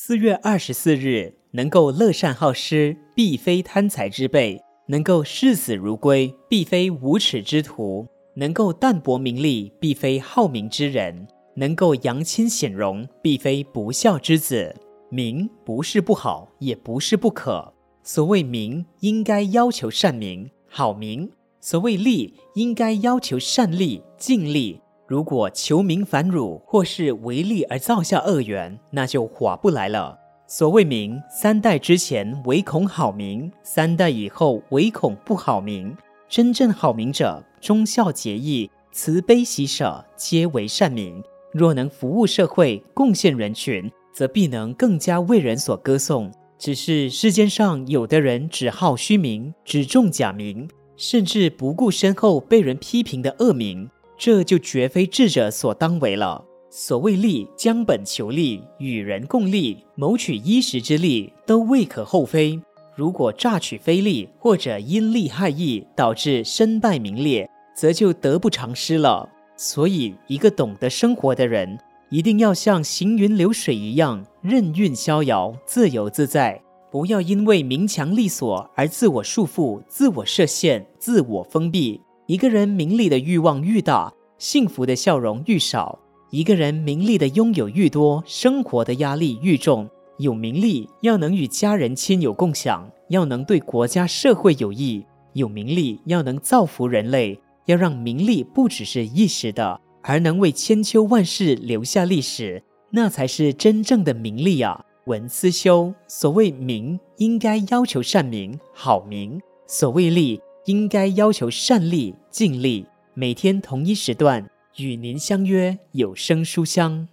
四月二十四日，能够乐善好施，必非贪财之辈；能够视死如归，必非无耻之徒；能够淡泊名利，必非好名之人；能够扬亲显荣，必非不孝之子。名不是不好，也不是不可。所谓名，应该要求善名、好名；所谓利，应该要求善利、尽利。如果求名反辱，或是为利而造下恶缘，那就划不来了。所谓名，三代之前唯恐好名，三代以后唯恐不好名。真正好名者，忠孝节义、慈悲喜舍，皆为善名。若能服务社会、贡献人群，则必能更加为人所歌颂。只是世间上有的人只好虚名，只重假名，甚至不顾身后被人批评的恶名。这就绝非智者所当为了。所谓利，将本求利，与人共利，谋取衣食之利，都未可厚非。如果榨取非利，或者因利害义，导致身败名裂，则就得不偿失了。所以，一个懂得生活的人，一定要像行云流水一样，任运逍遥，自由自在。不要因为名强利索而自我束缚、自我设限、自我封闭。一个人名利的欲望愈大，幸福的笑容愈少；一个人名利的拥有愈多，生活的压力愈重。有名利要能与家人亲友共享，要能对国家社会有益；有名利要能造福人类，要让名利不只是一时的，而能为千秋万世留下历史，那才是真正的名利啊！文思修，所谓名，应该要求善名、好名；所谓利。应该要求善力尽力，每天同一时段与您相约有声书香。